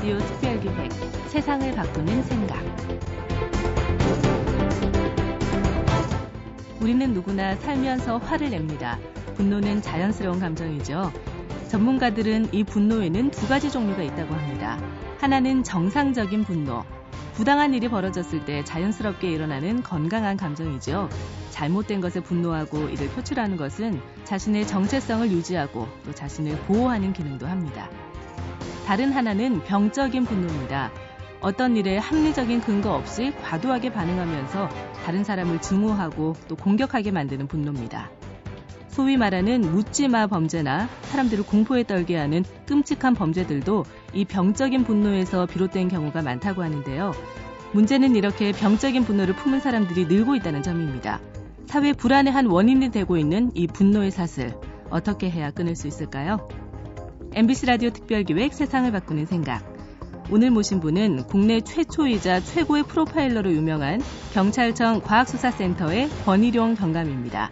라디오 특별기획 세상을 바꾸는 생각. 우리는 누구나 살면서 화를 냅니다. 분노는 자연스러운 감정이죠. 전문가들은 이 분노에는 두 가지 종류가 있다고 합니다. 하나는 정상적인 분노. 부당한 일이 벌어졌을 때 자연스럽게 일어나는 건강한 감정이죠. 잘못된 것에 분노하고 이를 표출하는 것은 자신의 정체성을 유지하고 또 자신을 보호하는 기능도 합니다. 다른 하나는 병적인 분노입니다. 어떤 일에 합리적인 근거 없이 과도하게 반응하면서 다른 사람을 증오하고 또 공격하게 만드는 분노입니다. 소위 말하는 묻지마 범죄나 사람들을 공포에 떨게 하는 끔찍한 범죄들도 이 병적인 분노에서 비롯된 경우가 많다고 하는데요. 문제는 이렇게 병적인 분노를 품은 사람들이 늘고 있다는 점입니다. 사회 불안의 한 원인이 되고 있는 이 분노의 사슬 어떻게 해야 끊을 수 있을까요? MBC 라디오 특별기획 세상을 바꾸는 생각. 오늘 모신 분은 국내 최초이자 최고의 프로파일러로 유명한 경찰청 과학수사센터의 권일용 경감입니다.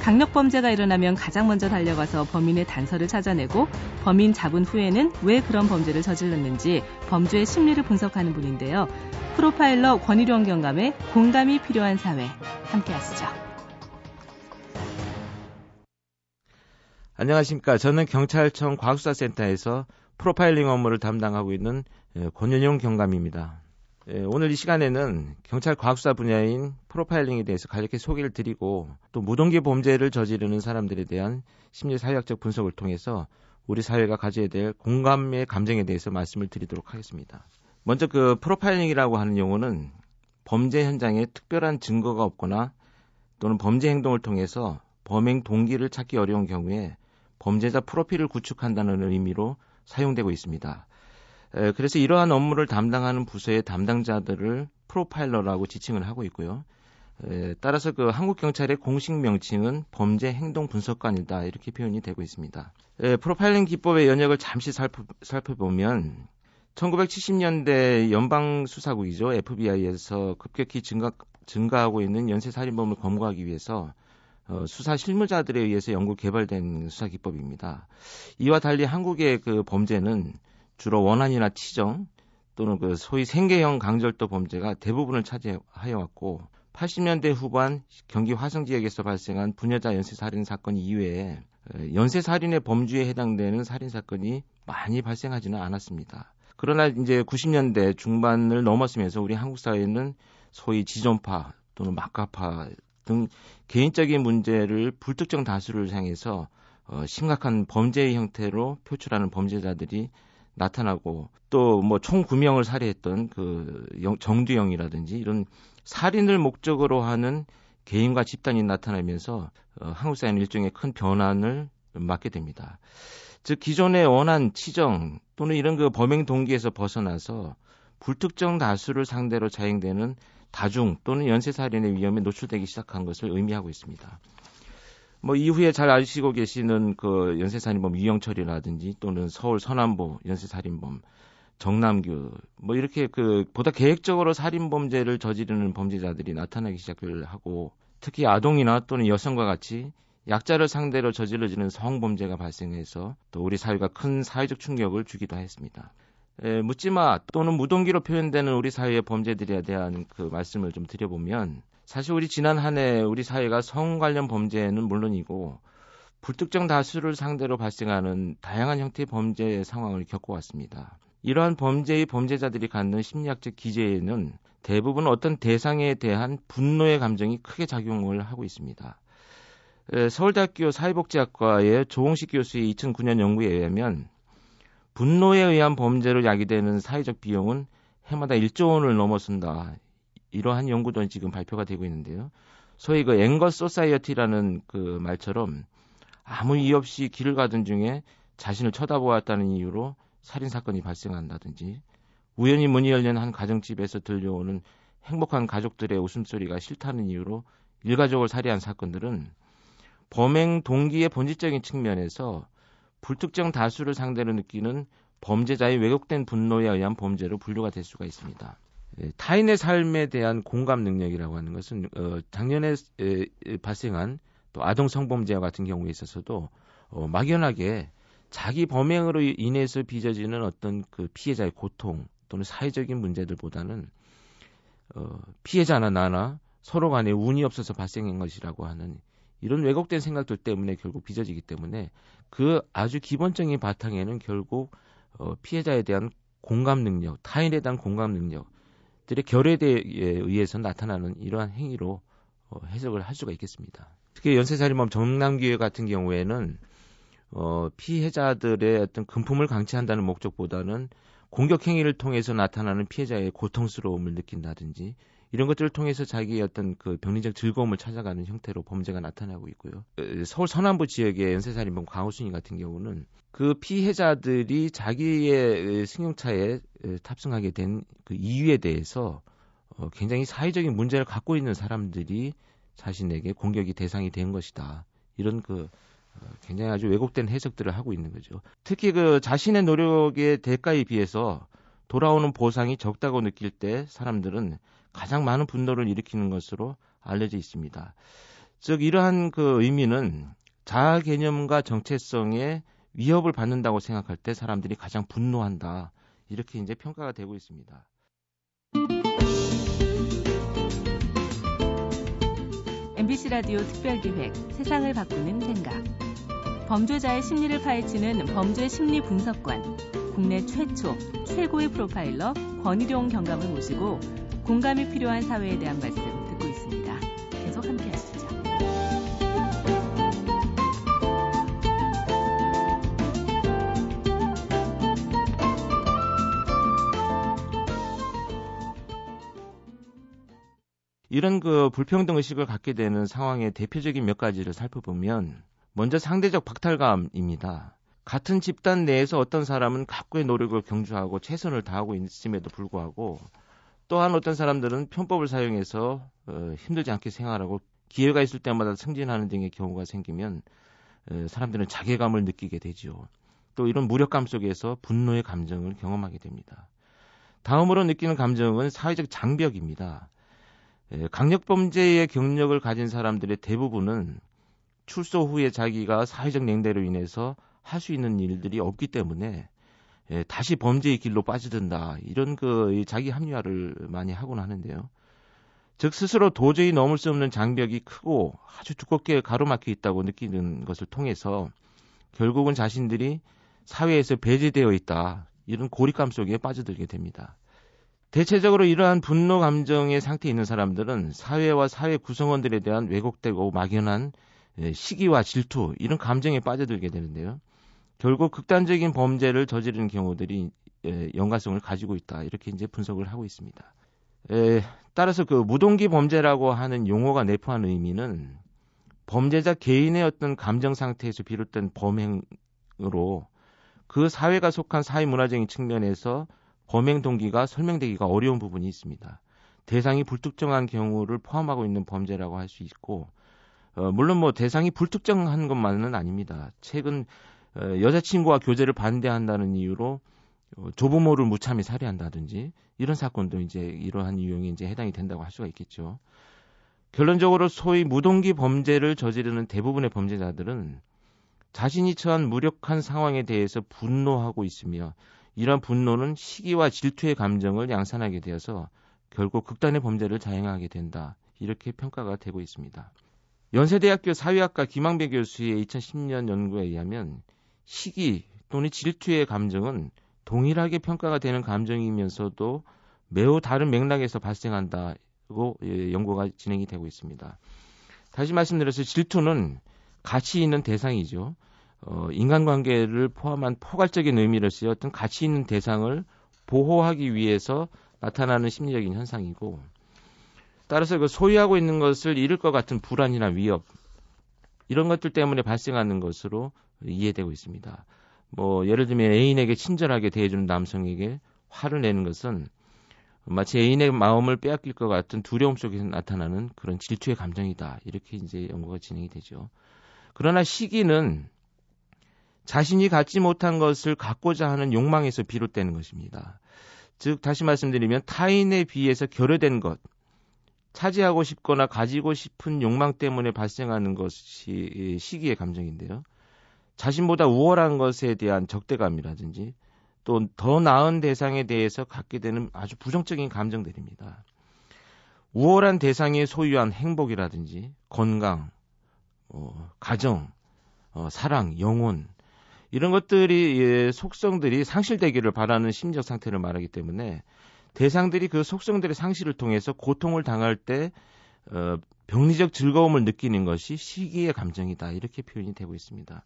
강력범죄가 일어나면 가장 먼저 달려가서 범인의 단서를 찾아내고 범인 잡은 후에는 왜 그런 범죄를 저질렀는지 범죄의 심리를 분석하는 분인데요. 프로파일러 권일용 경감의 공감이 필요한 사회 함께 하시죠. 안녕하십니까. 저는 경찰청 과학수사센터에서 프로파일링 업무를 담당하고 있는 예, 권윤용 경감입니다. 예, 오늘 이 시간에는 경찰 과학수사 분야인 프로파일링에 대해서 간략히 소개를 드리고 또 무동기 범죄를 저지르는 사람들에 대한 심리사회학적 분석을 통해서 우리 사회가 가져야 될 공감의 감정에 대해서 말씀을 드리도록 하겠습니다. 먼저 그 프로파일링이라고 하는 용어는 범죄 현장에 특별한 증거가 없거나 또는 범죄 행동을 통해서 범행 동기를 찾기 어려운 경우에 범죄자 프로필을 구축한다는 의미로 사용되고 있습니다. 그래서 이러한 업무를 담당하는 부서의 담당자들을 프로파일러라고 지칭을 하고 있고요. 따라서 그 한국 경찰의 공식 명칭은 범죄 행동 분석관이다 이렇게 표현이 되고 있습니다. 프로파일링 기법의 연역을 잠시 살펴, 살펴보면 1970년대 연방 수사국이죠 FBI에서 급격히 증가 증가하고 있는 연쇄 살인범을 검거하기 위해서 어, 수사 실무자들에 의해서 연구 개발된 수사 기법입니다. 이와 달리 한국의 그 범죄는 주로 원한이나 치정 또는 그 소위 생계형 강절도 범죄가 대부분을 차지하여 왔고 80년대 후반 경기 화성 지역에서 발생한 부녀자 연쇄 살인 사건 이외에 어, 연쇄 살인의 범주에 해당되는 살인 사건이 많이 발생하지는 않았습니다. 그러나 이제 90년대 중반을 넘었으면서 우리 한국 사회는 소위 지존파 또는 막가파 등 개인적인 문제를 불특정 다수를 향해서 어, 심각한 범죄의 형태로 표출하는 범죄자들이 나타나고 또 뭐 총 9명을 살해했던 그 정두영이라든지 이런 살인을 목적으로 하는 개인과 집단이 나타나면서 어, 한국 사회는 일종의 큰 변환을 맞게 됩니다. 즉 기존의 원한 치정 또는 이런 그 범행 동기에서 벗어나서 불특정 다수를 상대로 자행되는 다중 또는 연쇄살인의 위험에 노출되기 시작한 것을 의미하고 있습니다. 뭐 이후에 잘 아시고 계시는 그 연쇄살인범 유영철이라든지 또는 서울 서남부 연쇄살인범 정남규 뭐 이렇게 그 보다 계획적으로 살인 범죄를 저지르는 범죄자들이 나타나기 시작을 하고 특히 아동이나 또는 여성과 같이 약자를 상대로 저질러지는 성범죄가 발생해서 또 우리 사회가 큰 사회적 충격을 주기도 했습니다. 에, 묻지마 또는 무동기로 표현되는 우리 사회의 범죄들에 대한 그 말씀을 좀 드려보면 사실 우리 지난 한 해 우리 사회가 성 관련 범죄는 물론이고 불특정 다수를 상대로 발생하는 다양한 형태의 범죄 상황을 겪어왔습니다. 이러한 범죄의 범죄자들이 갖는 심리학적 기제에는 대부분 어떤 대상에 대한 분노의 감정이 크게 작용을 하고 있습니다. 서울대학교 사회복지학과의 조홍식 교수의 2009년 연구에 의하면 분노에 의한 범죄를 야기되는 사회적 비용은 해마다 1조 원을 넘어선다. 이러한 연구도 지금 발표가 되고 있는데요. 소위 그 anger society라는 그 말처럼 아무 이유 없이 길을 가던 중에 자신을 쳐다보았다는 이유로 살인 사건이 발생한다든지 우연히 문이 열린 한 가정집에서 들려오는 행복한 가족들의 웃음소리가 싫다는 이유로 일가족을 살해한 사건들은 범행 동기의 본질적인 측면에서 불특정 다수를 상대로 느끼는 범죄자의 왜곡된 분노에 의한 범죄로 분류가 될 수가 있습니다. 예, 타인의 삶에 대한 공감 능력이라고 하는 것은 어, 작년에 에, 발생한 또 아동 성범죄와 같은 경우에 있어서도 어, 막연하게 자기 범행으로 인해서 빚어지는 어떤 그 피해자의 고통 또는 사회적인 문제들보다는 어, 피해자나 나나 서로 간에 운이 없어서 발생한 것이라고 하는 이런 왜곡된 생각들 때문에 결국 빚어지기 때문에 그 아주 기본적인 바탕에는 결국 어, 피해자에 대한 공감 능력, 타인에 대한 공감 능력들의 결여에 의해서 나타나는 이러한 행위로 어, 해석을 할 수가 있겠습니다. 특히 연쇄살인범 정남기회 같은 경우에는 어, 피해자들의 어떤 금품을 강취한다는 목적보다는 공격 행위를 통해서 나타나는 피해자의 고통스러움을 느낀다든지 이런 것들을 통해서 자기의 어떤 그 병리적 즐거움을 찾아가는 형태로 범죄가 나타나고 있고요. 서울 서남부 지역의 연쇄살인범 강호순이 같은 경우는 그 피해자들이 자기의 승용차에 탑승하게 된 그 이유에 대해서 어, 굉장히 사회적인 문제를 갖고 있는 사람들이 자신에게 공격이 대상이 된 것이다. 이런 그 어, 굉장히 아주 왜곡된 해석들을 하고 있는 거죠. 특히 그 자신의 노력의 대가에 비해서 돌아오는 보상이 적다고 느낄 때 사람들은 가장 많은 분노를 일으키는 것으로 알려져 있습니다. 즉 이러한 그 의미는 자아 개념과 정체성에 위협을 받는다고 생각할 때 사람들이 가장 분노한다. 이렇게 이제 평가가 되고 있습니다. MBC 라디오 특별기획 세상을 바꾸는 생각. 범죄자의 심리를 파헤치는 범죄 심리 분석관, 국내 최초, 최고의 프로파일러 권희룡 경감을 모시고 공감이 필요한 사회에 대한 말씀 듣고 있습니다. 계속 함께 하시죠. 이런 그 불평등 의식을 갖게 되는 상황의 대표적인 몇 가지를 살펴보면 먼저 상대적 박탈감입니다. 같은 집단 내에서 어떤 사람은 각고의 노력을 경주하고 최선을 다하고 있음에도 불구하고 또한 어떤 사람들은 편법을 사용해서 어, 힘들지 않게 생활하고 기회가 있을 때마다 승진하는 등의 경우가 생기면 어, 사람들은 자괴감을 느끼게 되지요. 또 이런 무력감 속에서 분노의 감정을 경험하게 됩니다. 다음으로 느끼는 감정은 사회적 장벽입니다. 강력범죄의 경력을 가진 사람들의 대부분은 출소 후에 자기가 사회적 냉대로 인해서 할 수 있는 일들이 없기 때문에 예, 다시 범죄의 길로 빠져든다 이런 그 자기 합리화를 많이 하곤 하는데요. 즉 스스로 도저히 넘을 수 없는 장벽이 크고 아주 두껍게 가로막혀 있다고 느끼는 것을 통해서 결국은 자신들이 사회에서 배제되어 있다 이런 고립감 속에 빠져들게 됩니다. 대체적으로 이러한 분노 감정의 상태에 있는 사람들은 사회와 사회 구성원들에 대한 왜곡되고 막연한 예, 시기와 질투 이런 감정에 빠져들게 되는데요. 결국 극단적인 범죄를 저지르는 경우들이 예, 연관성을 가지고 있다 이렇게 이제 분석을 하고 있습니다. 에, 따라서 그 무동기 범죄라고 하는 용어가 내포한 의미는 범죄자 개인의 어떤 감정 상태에서 비롯된 범행으로 그 사회가 속한 사회 문화적인 측면에서 범행 동기가 설명되기가 어려운 부분이 있습니다. 대상이 불특정한 경우를 포함하고 있는 범죄라고 할 수 있고, 어, 물론 뭐 대상이 불특정한 것만은 아닙니다. 최근 어, 여자친구와 교제를 반대한다는 이유로 어, 조부모를 무참히 살해한다든지 이런 사건도 이제 이러한 유형에 이제 해당이 된다고 할 수가 있겠죠. 결론적으로 소위 무동기 범죄를 저지르는 대부분의 범죄자들은 자신이 처한 무력한 상황에 대해서 분노하고 있으며 이러한 분노는 시기와 질투의 감정을 양산하게 되어서 결국 극단의 범죄를 자행하게 된다. 이렇게 평가가 되고 있습니다. 연세대학교 사회학과 김항배 교수의 2010년 연구에 의하면 시기 또는 질투의 감정은 동일하게 평가가 되는 감정이면서도 매우 다른 맥락에서 발생한다고 예, 연구가 진행이 되고 있습니다. 다시 말씀드려서 질투는 가치 있는 대상이죠. 어, 인간관계를 포함한 포괄적인 의미를 쓰여 어떤 가치 있는 대상을 보호하기 위해서 나타나는 심리적인 현상이고 따라서 그 소유하고 있는 것을 잃을 것 같은 불안이나 위협 이런 것들 때문에 발생하는 것으로 이해되고 있습니다. 뭐 예를 들면 애인에게 친절하게 대해주는 남성에게 화를 내는 것은 마치 애인의 마음을 빼앗길 것 같은 두려움 속에서 나타나는 그런 질투의 감정이다. 이렇게 이제 연구가 진행이 되죠. 그러나 시기는 자신이 갖지 못한 것을 갖고자 하는 욕망에서 비롯되는 것입니다. 즉, 다시 말씀드리면 타인에 비해서 결여된 것, 차지하고 싶거나 가지고 싶은 욕망 때문에 발생하는 것이 시기의 감정인데요. 자신보다 우월한 것에 대한 적대감이라든지 또 더 나은 대상에 대해서 갖게 되는 아주 부정적인 감정들입니다. 우월한 대상이 소유한 행복이라든지 건강, 어, 가정, 어, 사랑, 영혼 이런 것들이 예, 속성들이 상실되기를 바라는 심리적 상태를 말하기 때문에 대상들이 그 속성들의 상실을 통해서 고통을 당할 때 어, 병리적 즐거움을 느끼는 것이 시기의 감정이다 이렇게 표현이 되고 있습니다.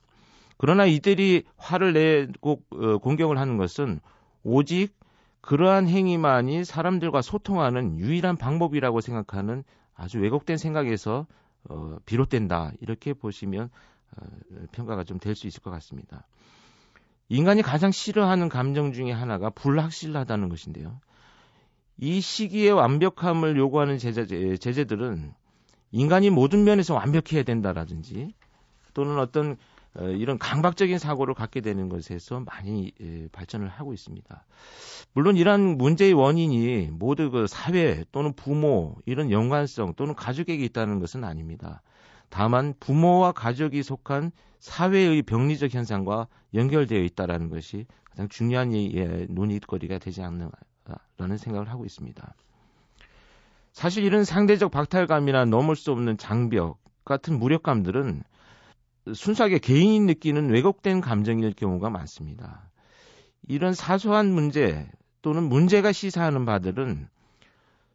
그러나 이들이 화를 내고 어, 공격을 하는 것은 오직 그러한 행위만이 사람들과 소통하는 유일한 방법이라고 생각하는 아주 왜곡된 생각에서 어, 비롯된다 이렇게 보시면 어, 평가가 좀 될 수 있을 것 같습니다. 인간이 가장 싫어하는 감정 중에 하나가 불확실하다는 것인데요. 이 시기의 완벽함을 요구하는 제재, 제재들은 인간이 모든 면에서 완벽해야 된다라든지 또는 어떤 어, 이런 강박적인 사고를 갖게 되는 것에서 많이 예, 발전을 하고 있습니다. 물론 이러한 문제의 원인이 모두 그 사회 또는 부모 이런 연관성 또는 가족에게 있다는 것은 아닙니다. 다만 부모와 가족이 속한 사회의 병리적 현상과 연결되어 있다라는 것이 가장 중요한 예, 논의거리가 되지 않나라는 생각을 하고 있습니다. 사실 이런 상대적 박탈감이나 넘을 수 없는 장벽 같은 무력감들은 순수하게 개인이 느끼는 왜곡된 감정일 경우가 많습니다. 이런 사소한 문제 또는 문제가 시사하는 바들은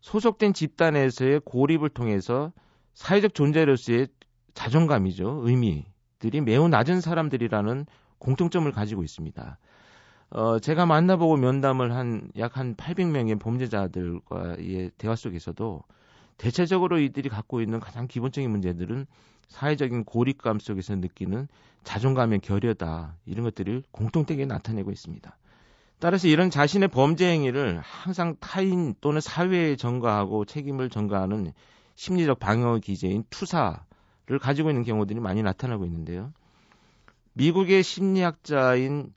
소속된 집단에서의 고립을 통해서 사회적 존재로서의 자존감이죠. 의미들이 매우 낮은 사람들이라는 공통점을 가지고 있습니다. 어, 제가 만나보고 면담을 한 약한 800명의 범죄자들과의 대화 속에서도 대체적으로 이들이 갖고 있는 가장 기본적인 문제들은 사회적인 고립감 속에서 느끼는 자존감의 결여다 이런 것들을 공통되게 나타내고 있습니다. 따라서 이런 자신의 범죄 행위를 항상 타인 또는 사회에 전가하고 책임을 전가하는 심리적 방어 기제인 투사 를 가지고 있는 경우들이 많이 나타나고 있는데요. 미국의 심리학자인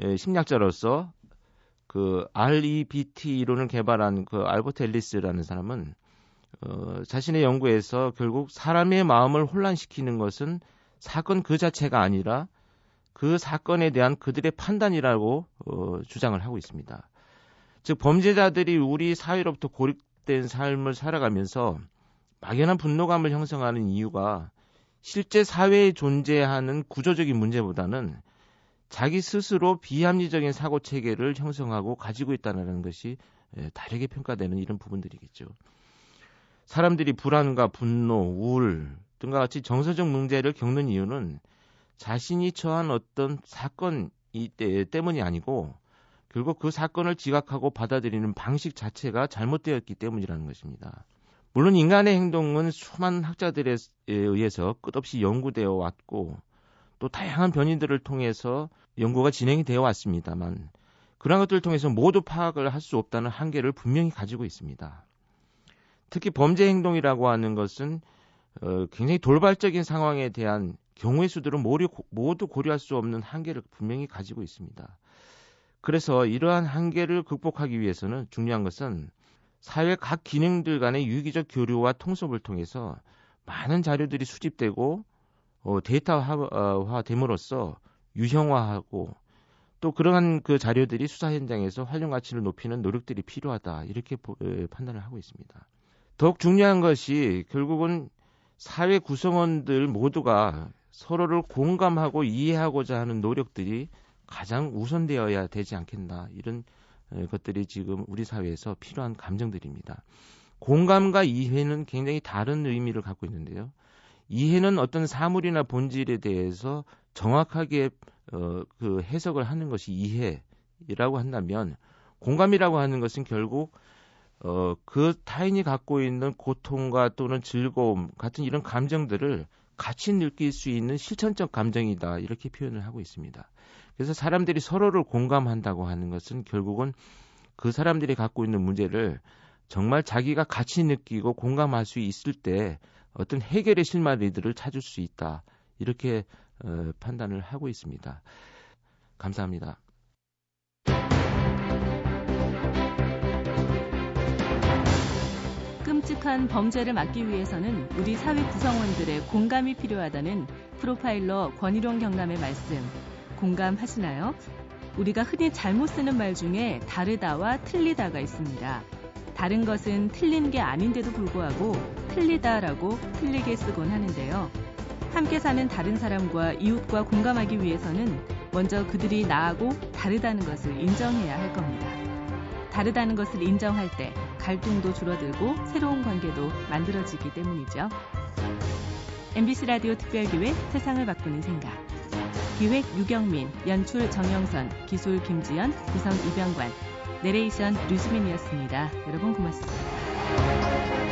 에, 심리학자로서 그 REBT 이론을 개발한 그 알버트 앨리스라는 사람은 어, 자신의 연구에서 결국 사람의 마음을 혼란시키는 것은 사건 그 자체가 아니라 그 사건에 대한 그들의 판단이라고 어, 주장을 하고 있습니다. 즉 범죄자들이 우리 사회로부터 고립된 삶을 살아가면서 막연한 분노감을 형성하는 이유가 실제 사회에 존재하는 구조적인 문제보다는 자기 스스로 비합리적인 사고 체계를 형성하고 가지고 있다는 것이 예, 다르게 평가되는 이런 부분들이겠죠. 사람들이 불안과 분노, 우울 등과 같이 정서적 문제를 겪는 이유는 자신이 처한 어떤 사건이 때문이 아니고 결국 그 사건을 지각하고 받아들이는 방식 자체가 잘못되었기 때문이라는 것입니다. 물론 인간의 행동은 수많은 학자들에 의해서 끝없이 연구되어 왔고 또 다양한 변인들을 통해서 연구가 진행이 되어 왔습니다만 그런 것들을 통해서 모두 파악을 할 수 없다는 한계를 분명히 가지고 있습니다. 특히 범죄 행동이라고 하는 것은 어, 굉장히 돌발적인 상황에 대한 경우의 수들은 모두 고려할 수 없는 한계를 분명히 가지고 있습니다. 그래서 이러한 한계를 극복하기 위해서는 중요한 것은 사회 각 기능들 간의 유기적 교류와 통섭을 통해서 많은 자료들이 수집되고 어, 데이터화 됨으로써 유형화하고 또 그러한 그 자료들이 수사 현장에서 활용 가치를 높이는 노력들이 필요하다 이렇게 보, 에, 판단을 하고 있습니다. 더욱 중요한 것이 결국은 사회 구성원들 모두가 서로를 공감하고 이해하고자 하는 노력들이 가장 우선되어야 되지 않겠나 이런 것들이 지금 우리 사회에서 필요한 감정들입니다. 공감과 이해는 굉장히 다른 의미를 갖고 있는데요. 이해는 어떤 사물이나 본질에 대해서 정확하게 어, 그 해석을 하는 것이 이해라고 한다면 공감이라고 하는 것은 결국 어, 그 타인이 갖고 있는 고통과 또는 즐거움 같은 이런 감정들을 같이 느낄 수 있는 실천적 감정이다 이렇게 표현을 하고 있습니다. 그래서 사람들이 서로를 공감한다고 하는 것은 결국은 그 사람들이 갖고 있는 문제를 정말 자기가 같이 느끼고 공감할 수 있을 때 어떤 해결의 실마리들을 찾을 수 있다. 이렇게 어, 판단을 하고 있습니다. 감사합니다. 끔찍한 범죄를 막기 위해서는 우리 사회 구성원들의 공감이 필요하다는 프로파일러 권희룡 경남의 말씀 공감하시나요? 우리가 흔히 잘못 쓰는 말 중에 다르다와 틀리다가 있습니다. 다른 것은 틀린 게 아닌데도 불구하고 틀리다라고 틀리게 쓰곤 하는데요. 함께 사는 다른 사람과 이웃과 공감하기 위해서는 먼저 그들이 나하고 다르다는 것을 인정해야 할 겁니다. 다르다는 것을 인정할 때 갈등도 줄어들고 새로운 관계도 만들어지기 때문이죠. MBC 라디오 특별기획 세상을 바꾸는 생각. 기획 유경민, 연출 정영선, 기술 김지연, 구성 이병관, 내레이션 류수민이었습니다. 여러분 고맙습니다.